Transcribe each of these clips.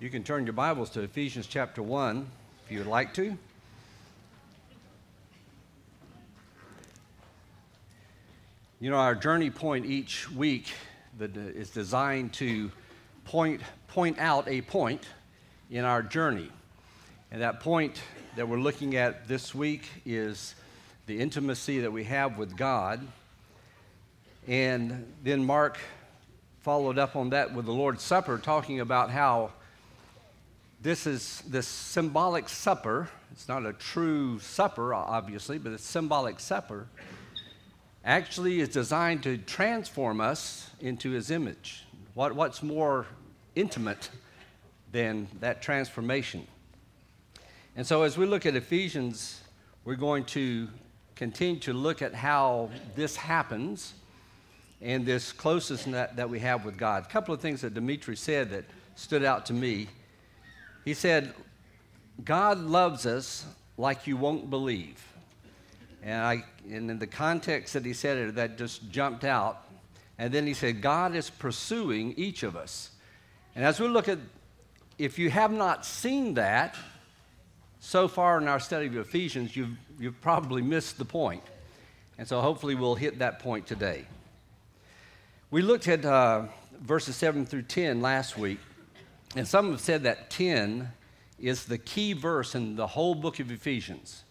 You can turn your Bibles to Ephesians chapter 1 if you would like to. You know, our journey point each week is designed to point, point out a point in our journey. And that point that we're looking at this week is the intimacy that we have with God. And then Mark followed up on that with the Lord's Supper, talking about how this is this symbolic supper. It's not a true supper, obviously, but it's symbolic supper. Actually, is designed to transform us into His image. What, what's more intimate than that transformation? And so, as we look at Ephesians, we're going to continue to look at how this happens and this closeness that, that we have with God. A couple of things that Dimitri said that stood out to me he said, God loves us like you won't believe. And, I, and in the context that he said it, that just jumped out. And then he said, God is pursuing each of us. And as we look at, if you have not seen that so far in our study of Ephesians, you've, you've probably missed the point. And so hopefully we'll hit that point today. We looked at uh, verses 7 through 10 last week. And some have said that 10 is the key verse in the whole book of Ephesians,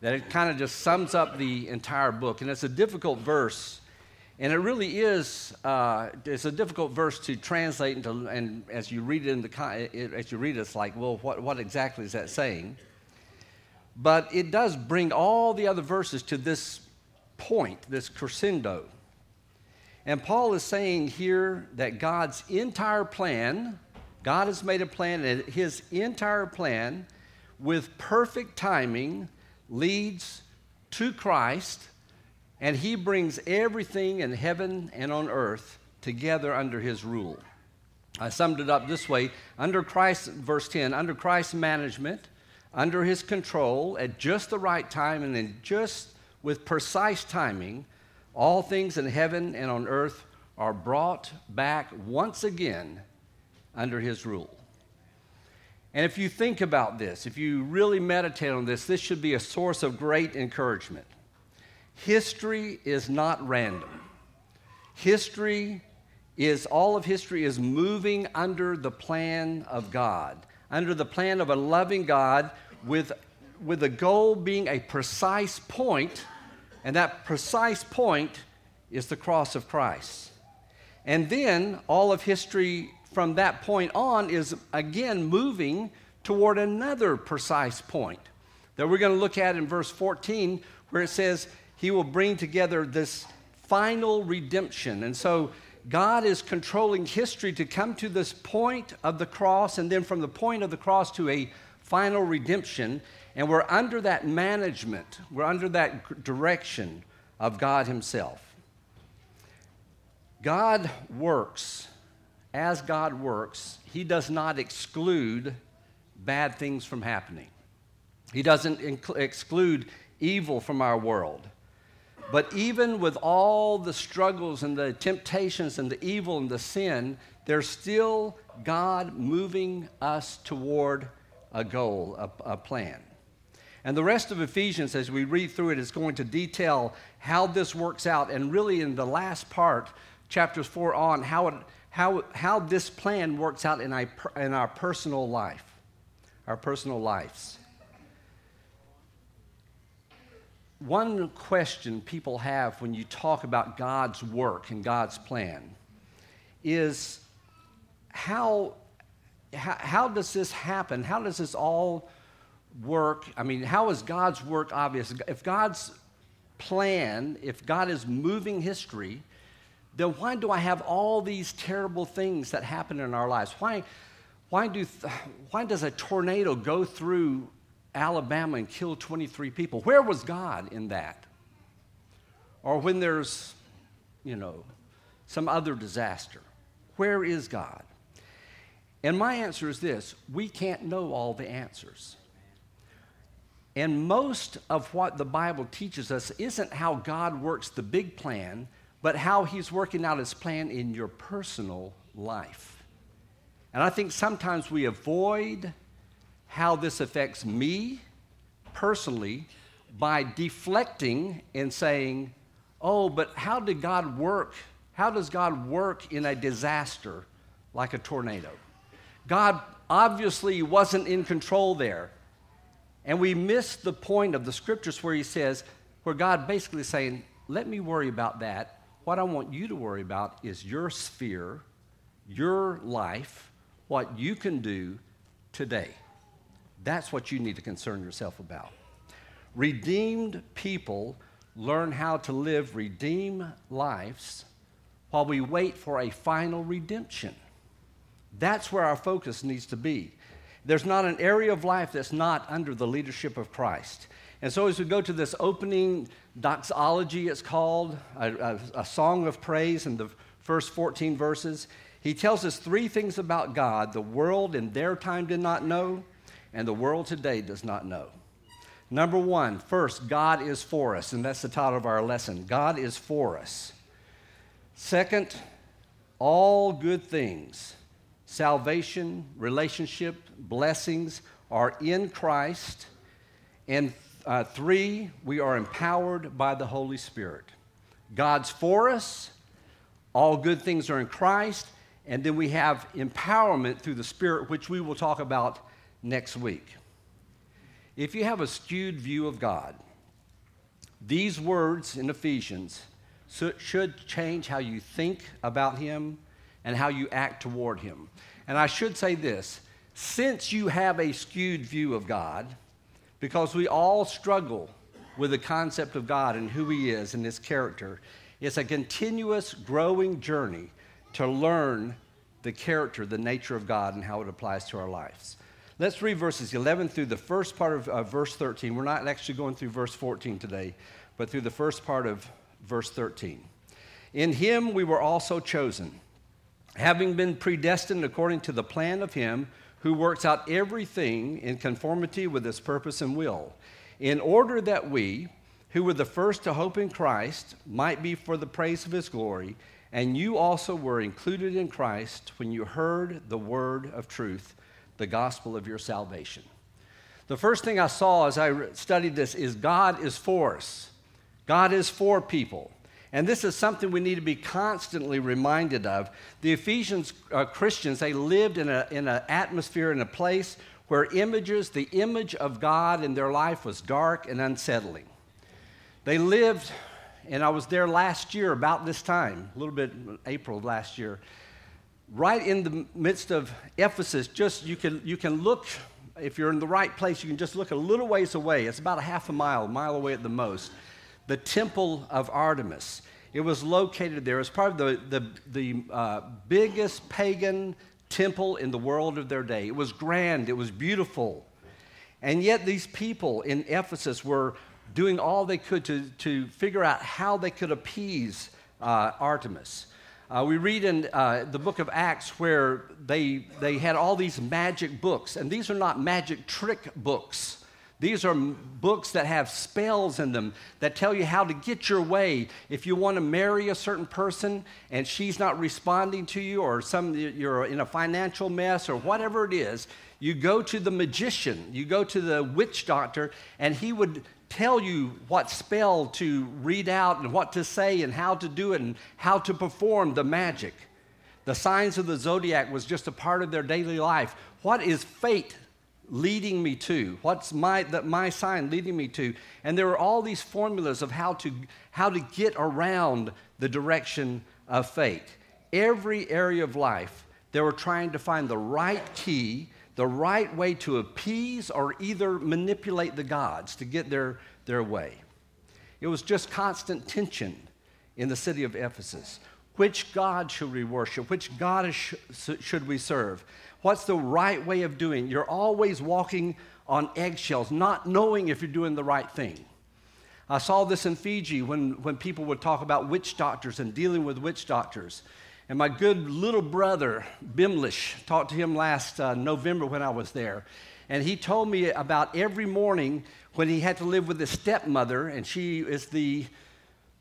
that it kind of just sums up the entire book. And it's a difficult verse. And it really is, uh, it's a difficult verse to translate into, and as you read it in the, as you read it, it's like, well, what, what exactly is that saying? But it does bring all the other verses to this point, this crescendo. And Paul is saying here that God's entire plan God has made a plan, and his entire plan, with perfect timing, leads to Christ, and he brings everything in heaven and on earth together under his rule. I summed it up this way under Christ, verse 10, under Christ's management, under his control, at just the right time, and then just with precise timing, all things in heaven and on earth are brought back once again under his rule. And if you think about this, if you really meditate on this, this should be a source of great encouragement. History is not random. History is, all of history is moving under the plan of God, under the plan of a loving God with, with the goal being a precise point, and that precise point is the cross of Christ. And then all of history from that point on is again moving toward another precise point that we're going to look at in verse 14, where it says, He will bring together this final redemption. And so God is controlling history to come to this point of the cross, and then from the point of the cross to a final redemption. And we're under that management, we're under that direction of God Himself. God works as God works, He does not exclude bad things from happening. He doesn't inc- exclude evil from our world. But even with all the struggles and the temptations and the evil and the sin, there's still God moving us toward a goal, a, a plan. And the rest of Ephesians, as we read through it, is going to detail how this works out. And really, in the last part, chapters four on, how it how, how this plan works out in our, in our personal life, our personal lives. One question people have when you talk about God's work and God's plan is how, how, how does this happen? How does this all work? I mean, how is God's work obvious? If God's plan, if God is moving history, then why do I have all these terrible things that happen in our lives? Why, why, do, why does a tornado go through Alabama and kill 23 people? Where was God in that? Or when there's, you know, some other disaster, where is God? And my answer is this we can't know all the answers. And most of what the Bible teaches us isn't how God works the big plan but how He's working out His plan in your personal life. And I think sometimes we avoid how this affects me personally by deflecting and saying, oh, but how did God work? How does God work in a disaster like a tornado? God obviously wasn't in control there. And we miss the point of the scriptures where he says, where God basically saying, let me worry about that. What I want you to worry about is your sphere, your life, what you can do today. That's what you need to concern yourself about. Redeemed people learn how to live redeemed lives while we wait for a final redemption. That's where our focus needs to be. There's not an area of life that's not under the leadership of Christ. And so, as we go to this opening doxology, it's called a, a, a, song of praise in the first 14 verses, he tells us three things about God the world in their time did not know, and the world today does not know. Number one, first, God is for us, and that's the title of our lesson. God is for us. Second, all good things, salvation, relationship, blessings are in Christ. And uh, three, we are empowered by the Holy Spirit. God's for us, all good things are in Christ, and then we have empowerment through the Spirit, which we will talk about next week. If you have a skewed view of God, these words in Ephesians should change how you think about Him and how you act toward Him. And I should say this since you have a skewed view of God, because we all struggle with the concept of God and who He is and His character, it's a continuous growing journey to learn the character, the nature of God, and how it applies to our lives. Let's read verses 11 through the first part of uh, verse 13. We're not actually going through verse 14 today, but through the first part of verse 13. In him we were also chosen, having been predestined according to the plan of him who works out everything in conformity with his purpose and will, in order that we, who were the first to hope in Christ, might be for the praise of his glory. And you also were included in Christ when you heard the word of truth, the gospel of your salvation. The first thing I saw as I studied this is God is for us. God is for people. And this is something we need to be constantly reminded of. The Ephesians uh, Christians, they lived in, a, in an atmosphere, in a place where images, the image of God in their life was dark and unsettling. They lived, and I was there last year about this time, a little bit April of last year, right in the midst of Ephesus. Just you can, you can look, if you're in the right place, you can just look a little ways away. It's about a half a mile, a mile away at the most the temple of Artemis. It was located there. It was probably the, the, the uh, biggest pagan temple in the world of their day. It was grand, it was beautiful. And yet, these people in Ephesus were doing all they could to, to figure out how they could appease uh, Artemis. Uh, we read in uh, the book of Acts where they, they had all these magic books, and these are not magic trick books. These are books that have spells in them that tell you how to get your way. If you want to marry a certain person and she's not responding to you, or some, you're in a financial mess, or whatever it is, you go to the magician, you go to the witch doctor, and he would tell you what spell to read out and what to say and how to do it and how to perform the magic. The signs of the zodiac was just a part of their daily life. What is fate leading me to? What's my, the, my sign leading me to? And there are all these formulas of how to, how to get around the direction of fate. Every area of life, they were trying to find the right key, the right way to appease or either manipulate the gods to get their, their way. It was just constant tension in the city of Ephesus. Which God should we worship? Which God should we serve? What's the right way of doing? You're always walking on eggshells, not knowing if you're doing the right thing. I saw this in Fiji when, when people would talk about witch doctors and dealing with witch doctors. And my good little brother, Bimlish, talked to him last uh, November when I was there. And he told me about every morning when he had to live with his stepmother, and she is the,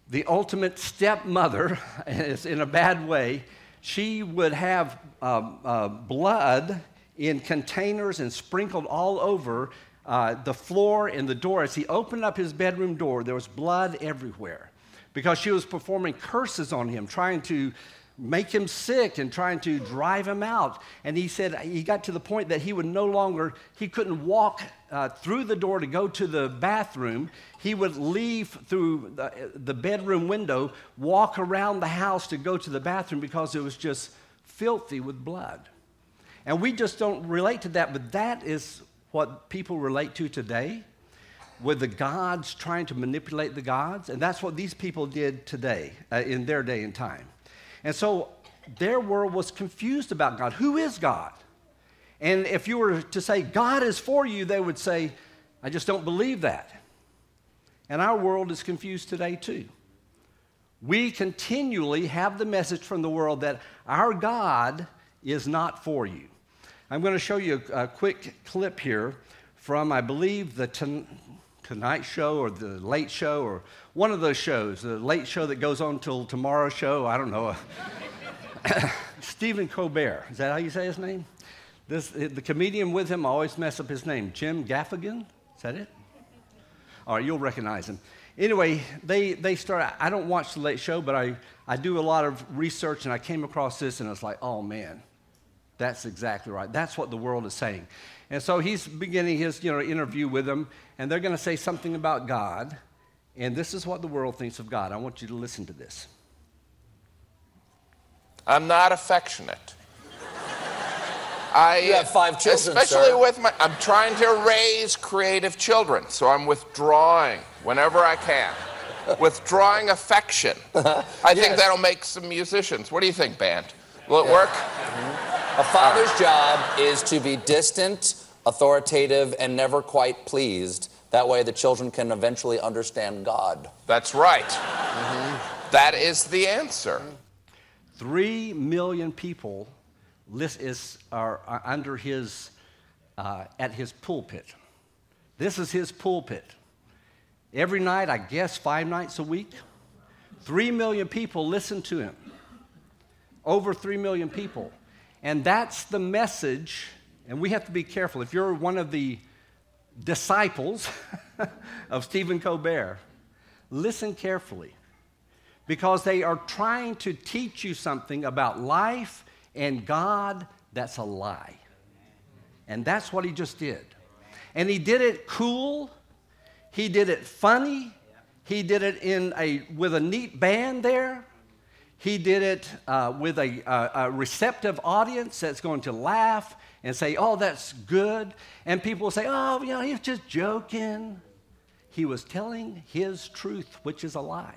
the ultimate stepmother in a bad way. She would have uh, uh, blood in containers and sprinkled all over uh, the floor and the door. As he opened up his bedroom door, there was blood everywhere because she was performing curses on him, trying to make him sick and trying to drive him out. And he said he got to the point that he would no longer, he couldn't walk uh, through the door to go to the bathroom. He would leave through the, the bedroom window, walk around the house to go to the bathroom because it was just filthy with blood. And we just don't relate to that, but that is what people relate to today with the gods trying to manipulate the gods. And that's what these people did today uh, in their day and time. And so their world was confused about God. Who is God? And if you were to say, God is for you, they would say, I just don't believe that. And our world is confused today, too. We continually have the message from the world that our God is not for you. I'm going to show you a, quick clip here from, I believe, the Tonight Show or the Late Show or one of those shows, the late show that goes on till tomorrow show. I don't know. Stephen Colbert. Is that how you say his name? This, the comedian with him, I always mess up his name. Jim Gaffigan? Is that it? All right, you'll recognize him. Anyway, they, they start, I don't watch the late show, but I, I do a lot of research and I came across this and I was like, oh man, that's exactly right. That's what the world is saying. And so he's beginning his you know, interview with them, and they're going to say something about God. And this is what the world thinks of God. I want you to listen to this. I'm not affectionate. I you have five children, especially sir. with my. I'm trying to raise creative children, so I'm withdrawing whenever I can. withdrawing affection. I yes. think that'll make some musicians. What do you think, band? Will it yeah. work? Mm-hmm. A father's job is to be distant, authoritative, and never quite pleased. That way, the children can eventually understand God. That's right. Mm-hmm. That is the answer. Three million people is, are, are under his, uh, at his pulpit. This is his pulpit. Every night, I guess five nights a week, three million people listen to him. Over three million people. And that's the message, and we have to be careful. If you're one of the disciples of Stephen Colbert, listen carefully because they are trying to teach you something about life and God that's a lie. And that's what he just did. And he did it cool, he did it funny, he did it in a, with a neat band there. He did it uh, with a, a, a receptive audience that's going to laugh and say, oh, that's good. And people will say, oh, you know, he's just joking. He was telling his truth, which is a lie.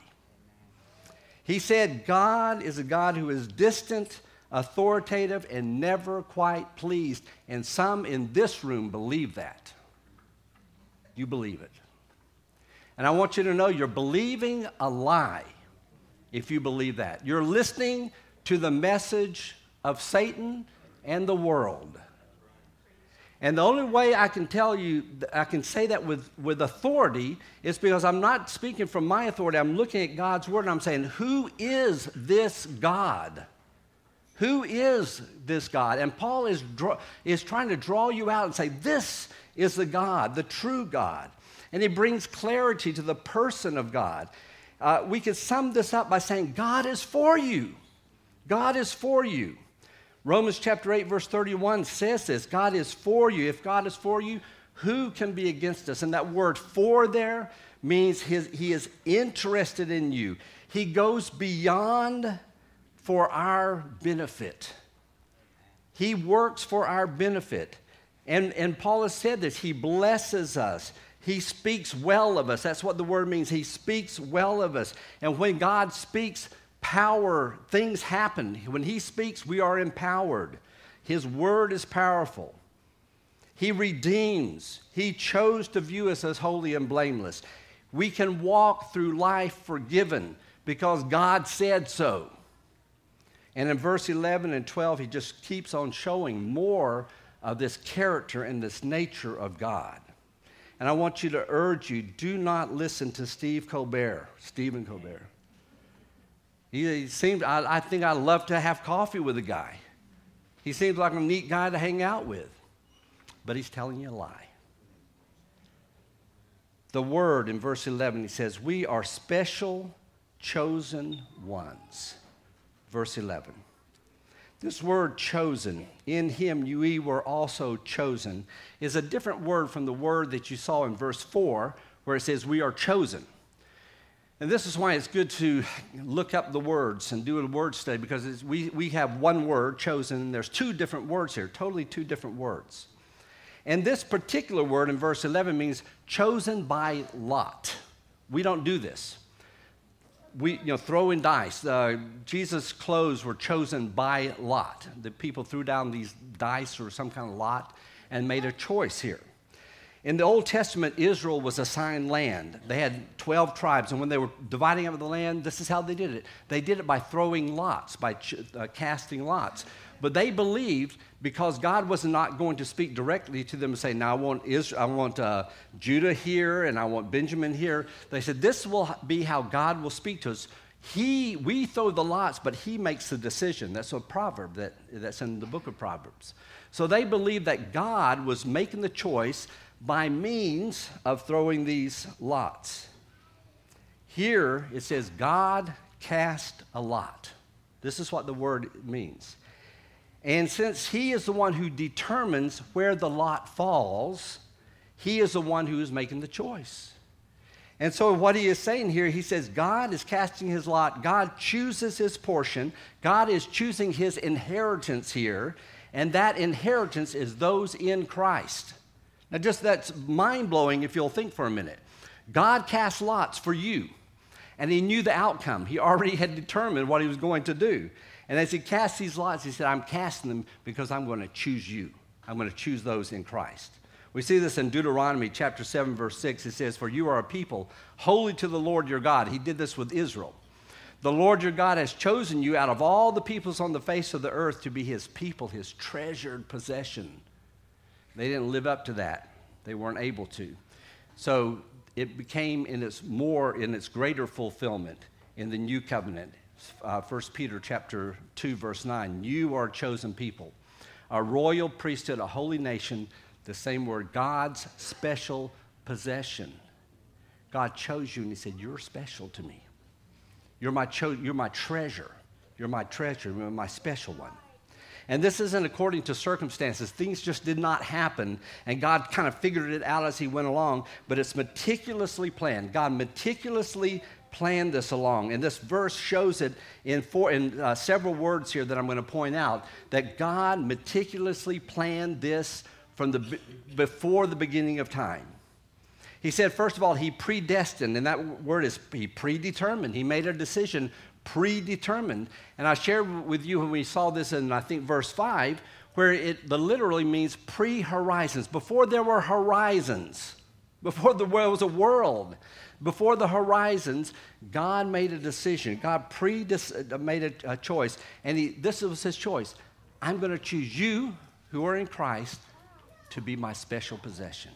He said, God is a God who is distant, authoritative, and never quite pleased. And some in this room believe that. You believe it. And I want you to know you're believing a lie if you believe that. You're listening to the message of Satan and the world. And the only way I can tell you, I can say that with, with authority, is because I'm not speaking from my authority. I'm looking at God's word and I'm saying, Who is this God? Who is this God? And Paul is, draw, is trying to draw you out and say, This is the God, the true God. And he brings clarity to the person of God. Uh, we could sum this up by saying, God is for you. God is for you. Romans chapter 8, verse 31 says this God is for you. If God is for you, who can be against us? And that word for there means his, he is interested in you. He goes beyond for our benefit. He works for our benefit. And, and Paul has said this He blesses us. He speaks well of us. That's what the word means. He speaks well of us. And when God speaks, power, things happen. When He speaks, we are empowered. His word is powerful. He redeems. He chose to view us as holy and blameless. We can walk through life forgiven because God said so. And in verse 11 and 12, he just keeps on showing more of this character and this nature of God. And I want you to urge you do not listen to Steve Colbert, Stephen Colbert. He, he seemed, I, I think I'd love to have coffee with the guy. He seems like a neat guy to hang out with, but he's telling you a lie. The word in verse 11, he says, We are special, chosen ones. Verse 11. This word chosen, in him you were also chosen, is a different word from the word that you saw in verse 4, where it says, We are chosen. And this is why it's good to look up the words and do a word study because we, we have one word chosen, and there's two different words here, totally two different words. And this particular word in verse 11 means chosen by lot. We don't do this. We, you know, throwing dice. Uh, Jesus' clothes were chosen by lot. The people threw down these dice or some kind of lot and made a choice here. In the Old Testament, Israel was assigned land. They had 12 tribes, and when they were dividing up the land, this is how they did it. They did it by throwing lots, by ch- uh, casting lots. But they believed because God was not going to speak directly to them and say, Now I want, Israel, I want uh, Judah here and I want Benjamin here. They said, This will be how God will speak to us. He, we throw the lots, but he makes the decision. That's a proverb that, that's in the book of Proverbs. So they believed that God was making the choice by means of throwing these lots. Here it says, God cast a lot. This is what the word means. And since he is the one who determines where the lot falls, he is the one who is making the choice. And so, what he is saying here, he says, God is casting his lot. God chooses his portion. God is choosing his inheritance here. And that inheritance is those in Christ. Now, just that's mind blowing if you'll think for a minute. God cast lots for you, and He knew the outcome. He already had determined what He was going to do. And as He cast these lots, He said, I'm casting them because I'm going to choose you. I'm going to choose those in Christ. We see this in Deuteronomy chapter 7, verse 6. It says, For you are a people holy to the Lord your God. He did this with Israel. The Lord your God has chosen you out of all the peoples on the face of the earth to be his people, his treasured possession. They didn't live up to that. They weren't able to. So it became in its more in its greater fulfillment in the new covenant. Uh, 1 Peter chapter 2 verse 9. You are a chosen people, a royal priesthood, a holy nation, the same word, God's special possession. God chose you and he said, "You're special to me. You're my cho- you're my treasure. You're my treasure, you're my special one." And this isn't according to circumstances. Things just did not happen, and God kind of figured it out as He went along, but it's meticulously planned. God meticulously planned this along. And this verse shows it in, four, in uh, several words here that I'm going to point out that God meticulously planned this from the, before the beginning of time. He said, first of all, he predestined, and that word is he predetermined. He made a decision predetermined. And I shared with you when we saw this in, I think, verse 5, where it the literally means pre horizons. Before there were horizons, before there was a world, before the horizons, God made a decision. God pre made a, a choice. And he, this was his choice. I'm going to choose you who are in Christ to be my special possession.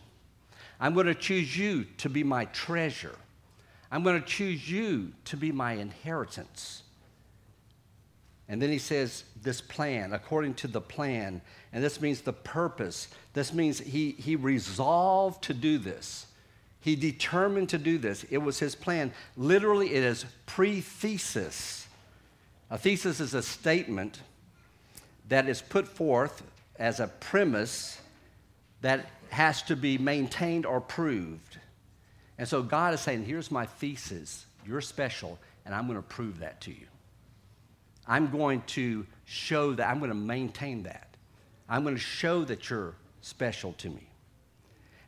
I'm going to choose you to be my treasure. I'm going to choose you to be my inheritance. And then he says, this plan, according to the plan. And this means the purpose. This means he, he resolved to do this. He determined to do this. It was his plan. Literally, it is pre-thesis. A thesis is a statement that is put forth as a premise that has to be maintained or proved. And so God is saying, here's my thesis. You're special, and I'm going to prove that to you. I'm going to show that, I'm going to maintain that. I'm going to show that you're special to me.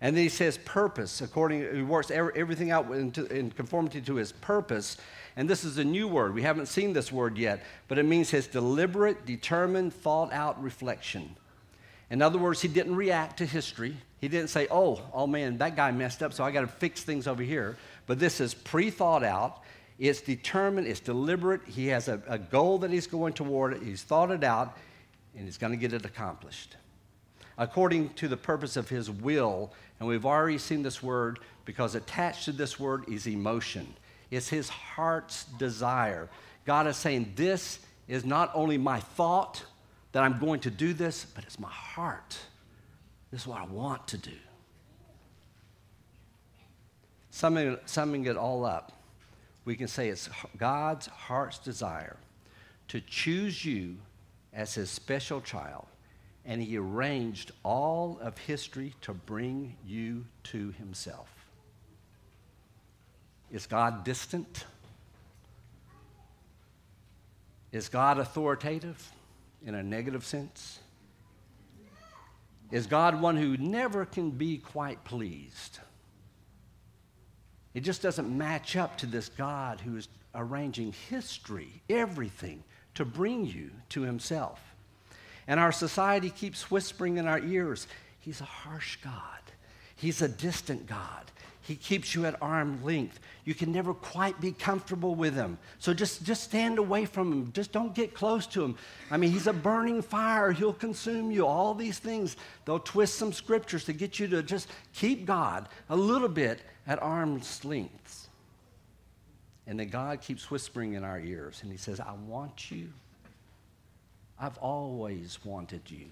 And then he says purpose, according, he works everything out in conformity to his purpose. And this is a new word. We haven't seen this word yet, but it means his deliberate, determined, thought out reflection. In other words, he didn't react to history. He didn't say, oh, oh man, that guy messed up, so I got to fix things over here. But this is pre thought out. It's determined, it's deliberate. He has a, a goal that he's going toward, he's thought it out, and he's going to get it accomplished. According to the purpose of his will, and we've already seen this word because attached to this word is emotion. It's his heart's desire. God is saying, This is not only my thought, that I'm going to do this, but it's my heart. This is what I want to do. Summing, summing it all up, we can say it's God's heart's desire to choose you as his special child, and he arranged all of history to bring you to himself. Is God distant? Is God authoritative in a negative sense? Is God one who never can be quite pleased? It just doesn't match up to this God who is arranging history, everything, to bring you to himself. And our society keeps whispering in our ears, He's a harsh God. He's a distant God. He keeps you at arm length. You can never quite be comfortable with him. So just, just stand away from him. Just don't get close to him. I mean, he's a burning fire. He'll consume you. All these things, they'll twist some scriptures to get you to just keep God a little bit at arm's length. And then God keeps whispering in our ears, and he says, I want you. I've always wanted you.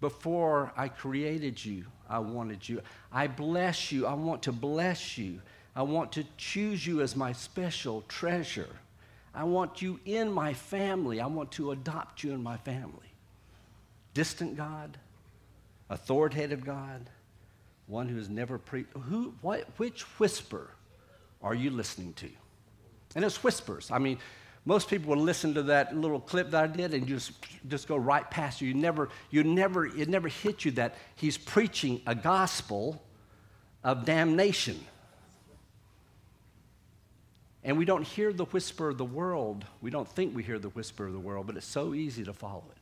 Before I created you, I wanted you. I bless you. I want to bless you. I want to choose you as my special treasure. I want you in my family. I want to adopt you in my family. Distant God, authoritative God, one who has never preached. who what which whisper are you listening to? And it's whispers. I mean, most people will listen to that little clip that I did and just, just go right past you. You never, you never, it never hit you that he's preaching a gospel of damnation. And we don't hear the whisper of the world. We don't think we hear the whisper of the world, but it's so easy to follow it.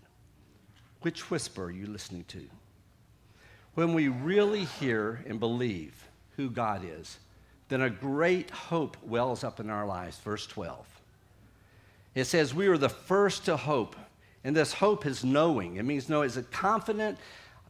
Which whisper are you listening to? When we really hear and believe who God is, then a great hope wells up in our lives. Verse 12. It says, We are the first to hope. And this hope is knowing. It means know. It's a confident,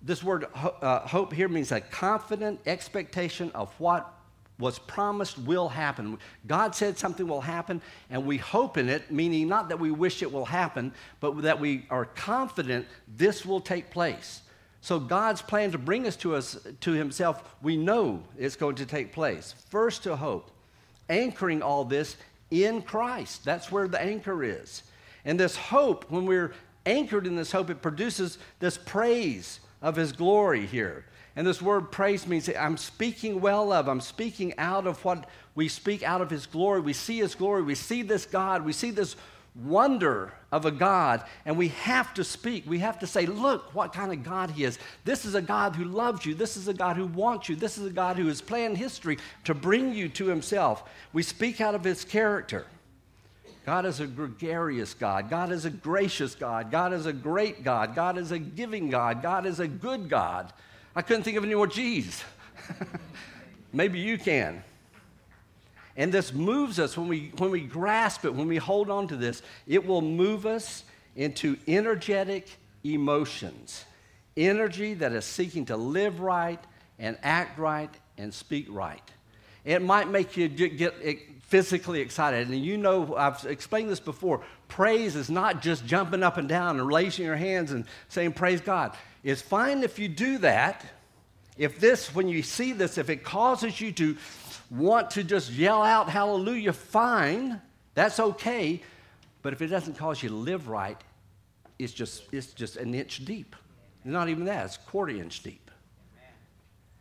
this word uh, hope here means a confident expectation of what was promised will happen. God said something will happen, and we hope in it, meaning not that we wish it will happen, but that we are confident this will take place. So God's plan to bring us to us to Himself, we know it's going to take place. First to hope, anchoring all this in Christ. That's where the anchor is. And this hope, when we're anchored in this hope, it produces this praise of His glory here. And this word praise means I'm speaking well of, I'm speaking out of what we speak out of His glory. We see His glory, we see this God, we see this wonder of a God, and we have to speak. We have to say, Look what kind of God He is. This is a God who loves you. This is a God who wants you. This is a God who has planned history to bring you to Himself. We speak out of His character. God is a gregarious God. God is a gracious God. God is a great God. God is a giving God. God is a good God. I couldn't think of any more G's. Maybe you can. And this moves us when we, when we grasp it, when we hold on to this, it will move us into energetic emotions. Energy that is seeking to live right and act right and speak right. It might make you get physically excited. And you know, I've explained this before praise is not just jumping up and down and raising your hands and saying, Praise God. It's fine if you do that. If this, when you see this, if it causes you to want to just yell out hallelujah, fine, that's okay. But if it doesn't cause you to live right, it's just, it's just an inch deep. Not even that, it's a quarter inch deep.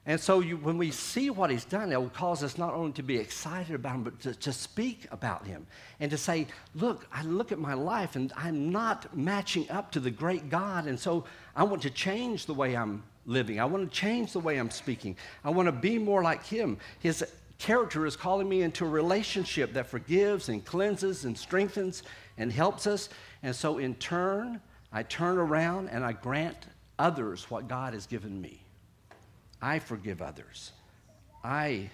And so you, when we see what he's done, it will cause us not only to be excited about him, but to, to, speak about him and to say, look, I look at my life and I'm not matching up to the great God. And so I want to change the way I'm living. I want to change the way I'm speaking. I want to be more like him. His character is calling me into a relationship that forgives and cleanses and strengthens and helps us. And so, in turn, I turn around and I grant others what God has given me. I forgive others. I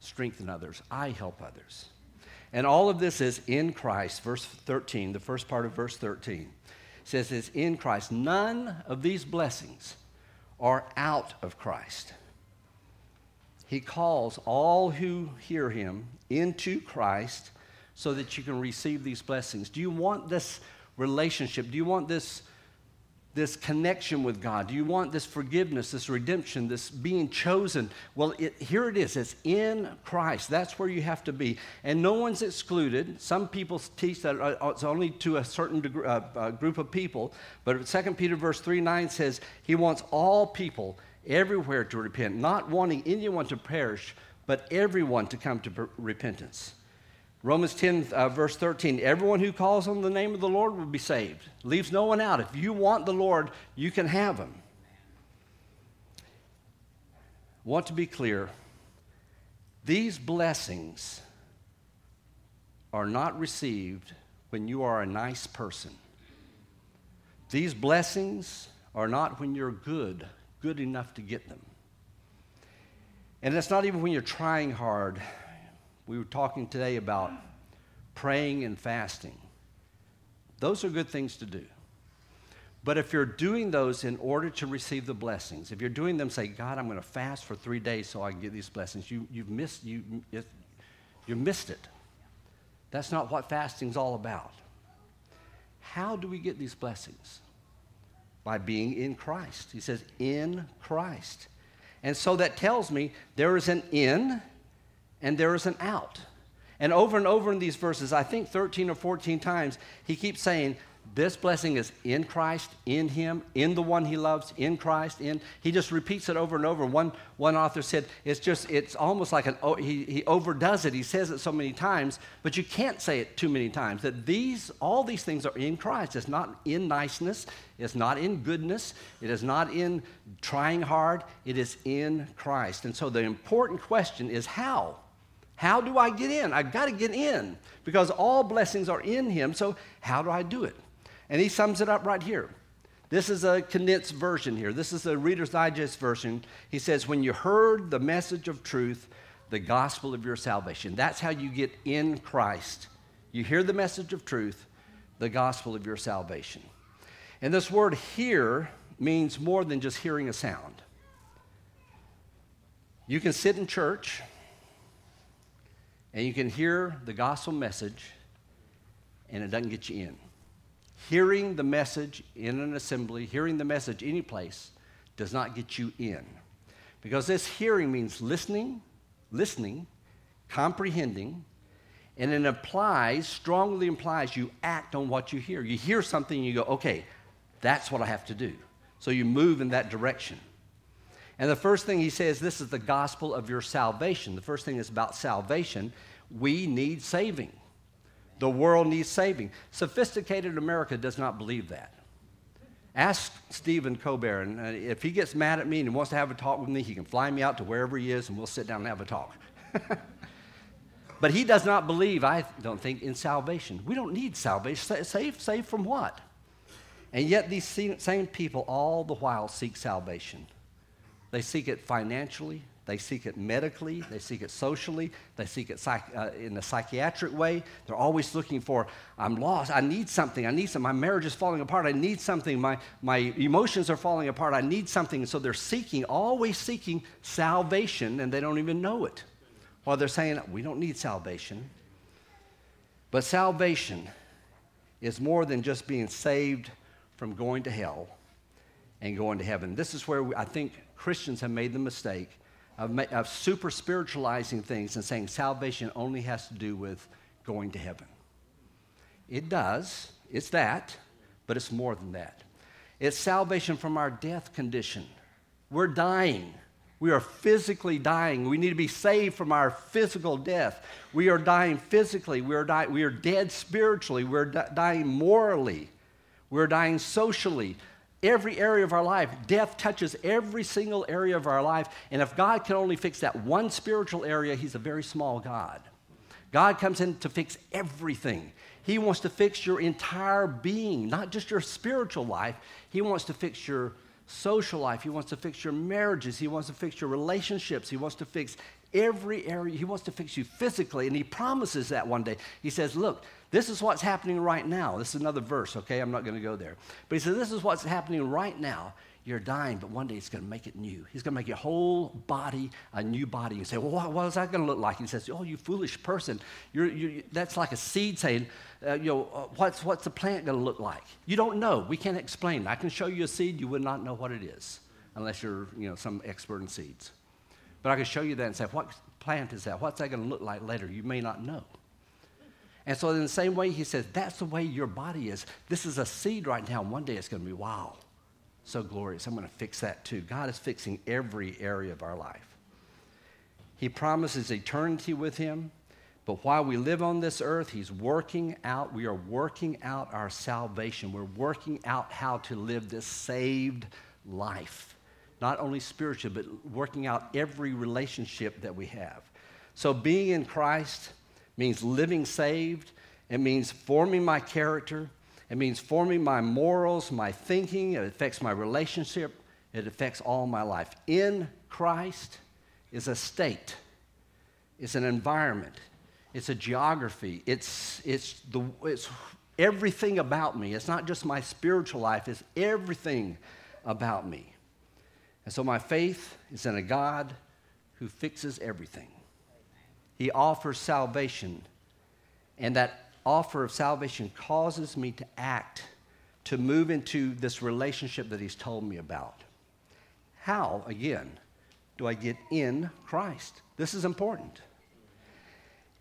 strengthen others. I help others. And all of this is in Christ. Verse 13, the first part of verse 13 says it's in Christ. None of these blessings are out of Christ he calls all who hear him into Christ so that you can receive these blessings. Do you want this relationship? Do you want this this connection with God? Do you want this forgiveness, this redemption, this being chosen? Well, it, here it is. It's in Christ. That's where you have to be. And no one's excluded. Some people teach that uh, it's only to a certain degree, uh, uh, group of people. But 2 Peter verse 3 9 says, He wants all people everywhere to repent, not wanting anyone to perish, but everyone to come to repentance. Romans 10, uh, verse 13 everyone who calls on the name of the Lord will be saved. Leaves no one out. If you want the Lord, you can have him. Want to be clear these blessings are not received when you are a nice person. These blessings are not when you're good, good enough to get them. And it's not even when you're trying hard we were talking today about praying and fasting. Those are good things to do. But if you're doing those in order to receive the blessings, if you're doing them, say, God, I'm going to fast for three days so I can get these blessings, you, you've missed, you, you missed it. That's not what fasting's all about. How do we get these blessings? By being in Christ. He says, in Christ. And so that tells me there is an in and there is an out. And over and over in these verses, I think 13 or 14 times, he keeps saying, this blessing is in Christ, in Him, in the one He loves, in Christ, in. He just repeats it over and over. One, one author said it's just, it's almost like an, he, he overdoes it. He says it so many times, but you can't say it too many times. That these, all these things are in Christ. It's not in niceness, it's not in goodness, it is not in trying hard, it is in Christ. And so the important question is how? How do I get in? I've got to get in because all blessings are in Him. So, how do I do it? And He sums it up right here. This is a condensed version here. This is a Reader's Digest version. He says, When you heard the message of truth, the gospel of your salvation, that's how you get in Christ. You hear the message of truth, the gospel of your salvation. And this word hear means more than just hearing a sound. You can sit in church and you can hear the gospel message, and it doesn't get you in. Hearing the message in an assembly, hearing the message any place, does not get you in. Because this hearing means listening, listening, comprehending, and it implies, strongly implies, you act on what you hear. You hear something and you go, okay, that's what I have to do. So you move in that direction. And the first thing he says, this is the gospel of your salvation. The first thing is about salvation. We need saving. The world needs saving. Sophisticated America does not believe that. Ask Stephen Colbert, and uh, if he gets mad at me and wants to have a talk with me, he can fly me out to wherever he is and we'll sit down and have a talk. but he does not believe, I don't think, in salvation. We don't need salvation. Save, save from what? And yet, these same people all the while seek salvation. They seek it financially, they seek it medically, they seek it socially, they seek it psych- uh, in a psychiatric way. They're always looking for, I'm lost, I need something, I need something, my marriage is falling apart, I need something, my, my emotions are falling apart, I need something. so they're seeking, always seeking salvation, and they don't even know it. While they're saying, we don't need salvation. But salvation is more than just being saved from going to hell and going to heaven. This is where we, I think Christians have made the mistake of, of super spiritualizing things and saying salvation only has to do with going to heaven. It does, it's that, but it's more than that. It's salvation from our death condition. We're dying. We are physically dying. We need to be saved from our physical death. We are dying physically. We are, di- we are dead spiritually. We're di- dying morally. We're dying socially every area of our life. Death touches every single area of our life. And if God can only fix that one spiritual area, He's a very small God. God comes in to fix everything. He wants to fix your entire being, not just your spiritual life. He wants to fix your social life. He wants to fix your marriages. He wants to fix your relationships. He wants to fix every area. He wants to fix you physically. And He promises that one day. He says, Look, This is what's happening right now. This is another verse, okay? I'm not going to go there. But he said, This is what's happening right now. You're dying, but one day he's going to make it new. He's going to make your whole body a new body. You say, Well, what, what is that going to look like? He says, Oh, you foolish person. You're, you're, that's like a seed saying, uh, you know, uh, what's, what's the plant going to look like? You don't know. We can't explain. I can show you a seed, you would not know what it is unless you're you know, some expert in seeds. But I can show you that and say, What plant is that? What's that going to look like later? You may not know. And so, in the same way, he says, That's the way your body is. This is a seed right now, one day it's going to be wow, so glorious. I'm going to fix that too. God is fixing every area of our life. He promises eternity with Him, but while we live on this earth, He's working out, we are working out our salvation. We're working out how to live this saved life, not only spiritual, but working out every relationship that we have. So, being in Christ means living saved, it means forming my character, it means forming my morals, my thinking, it affects my relationship, it affects all my life. In Christ is a state, it's an environment, it's a geography, it's, it's, the, it's everything about me. It's not just my spiritual life, it's everything about me. And so my faith is in a God who fixes everything. He offers salvation. And that offer of salvation causes me to act, to move into this relationship that He's told me about. How, again, do I get in Christ? This is important.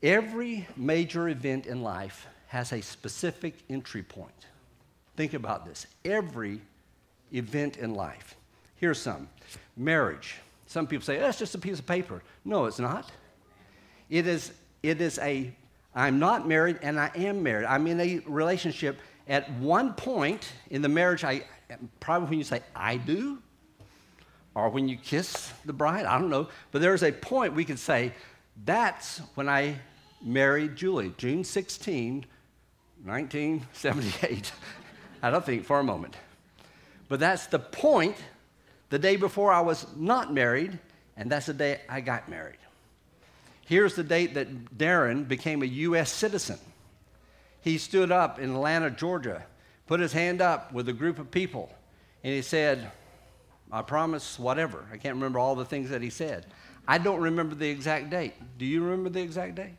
Every major event in life has a specific entry point. Think about this. Every event in life. Here's some marriage. Some people say, that's just a piece of paper. No, it's not. It is, it is a, I'm not married and I am married. I'm in a relationship. At one point in the marriage, I probably when you say, I do, or when you kiss the bride, I don't know. But there's a point we could say, that's when I married Julie, June 16, 1978. I don't think for a moment. But that's the point, the day before I was not married, and that's the day I got married. Here's the date that Darren became a U.S. citizen. He stood up in Atlanta, Georgia, put his hand up with a group of people, and he said, I promise whatever. I can't remember all the things that he said. I don't remember the exact date. Do you remember the exact date?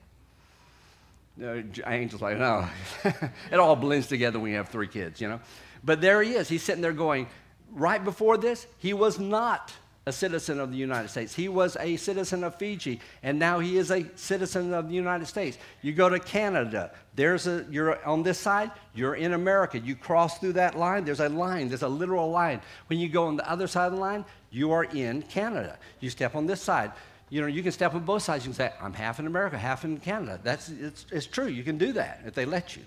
Angel's like, no. it all blends together when you have three kids, you know? But there he is. He's sitting there going, right before this, he was not a citizen of the United States. He was a citizen of Fiji, and now he is a citizen of the United States. You go to Canada, there's a, you're on this side, you're in America. You cross through that line, there's a line, there's a literal line. When you go on the other side of the line, you are in Canada. You step on this side. You know, you can step on both sides. You can say, I'm half in America, half in Canada. That's, it's, it's true. You can do that if they let you.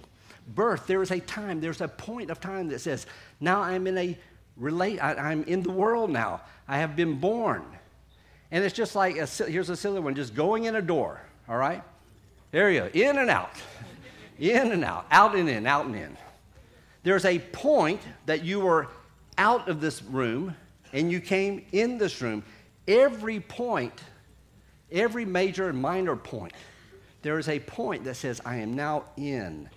Birth, there is a time, there's a point of time that says, now I'm in a relate, I, am in the world now. I have been born. And it's just like, a, here's a silly one, just going in a door, all right? There you go, in and out, in and out, out and in, out and in. There's a point that you were out of this room and you came in this room. Every point, every major and minor point, there is a point that says, I am now in.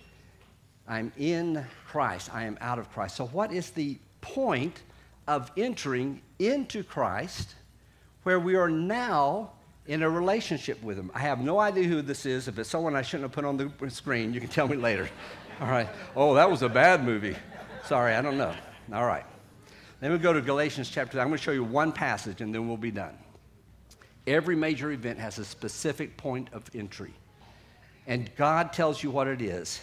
I'm in Christ. I am out of Christ. So, what is the point of entering into Christ where we are now in a relationship with Him. I have no idea who this is. If it's someone I shouldn't have put on the screen, you can tell me later. All right. Oh, that was a bad movie. Sorry, I don't know. All right. Then we go to Galatians chapter. I'm going to show you one passage and then we'll be done. Every major event has a specific point of entry. And God tells you what it is.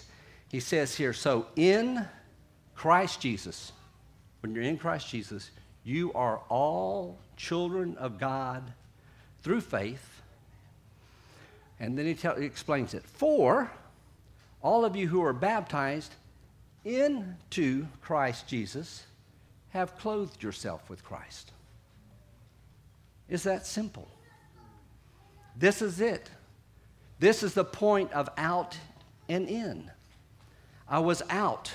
He says here, so in Christ Jesus, when you're in Christ Jesus, you are all children of God through faith. And then he, tell, he explains it. For all of you who are baptized into Christ Jesus have clothed yourself with Christ. Is that simple. This is it. This is the point of out and in. I was out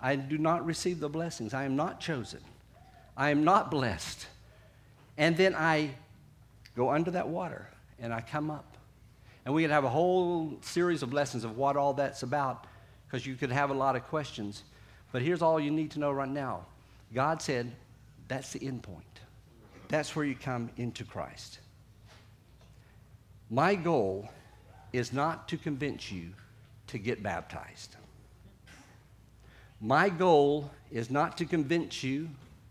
I do not receive the blessings. I am not chosen. I am not blessed. And then I go under that water and I come up. And we could have a whole series of lessons of what all that's about. because you could have a lot of questions. But here's all you need to know right now God said that's the end point, that's where you come into Christ. My goal is not to convince you to get baptized. My goal is not to convince you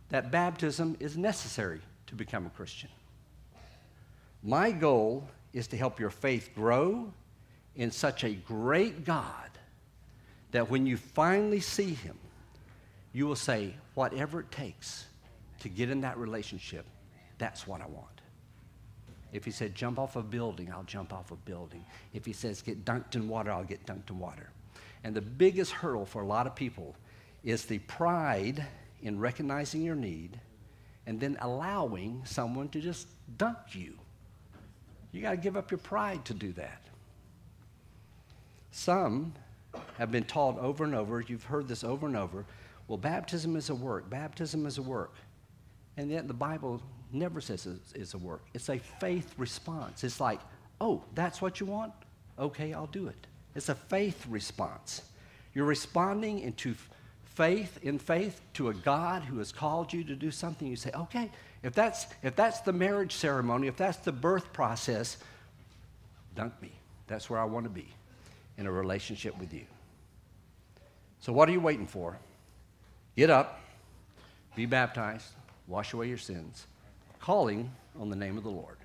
that baptism is necessary to become a Christian. My goal is to help your faith grow in such a great God that when you finally see Him, you will say, whatever it takes to get in that relationship, that's what I want. If He said, jump off a building, I'll jump off a building. If He says, get dunked in water, I'll get dunked in water. And the biggest hurdle for a lot of people is the pride in recognizing your need and then allowing someone to just dunk you. You got to give up your pride to do that. Some have been taught over and over, you've heard this over and over, well, baptism is a work, baptism is a work. And yet the Bible never says it's a work. It's a faith response. It's like, oh, that's what you want? Okay, I'll do it. It's a faith response. You're responding into faith in faith to a God who has called you to do something. You say, okay, if that's if that's the marriage ceremony, if that's the birth process, dunk me. That's where I want to be in a relationship with you. So what are you waiting for? Get up, be baptized, wash away your sins, calling on the name of the Lord.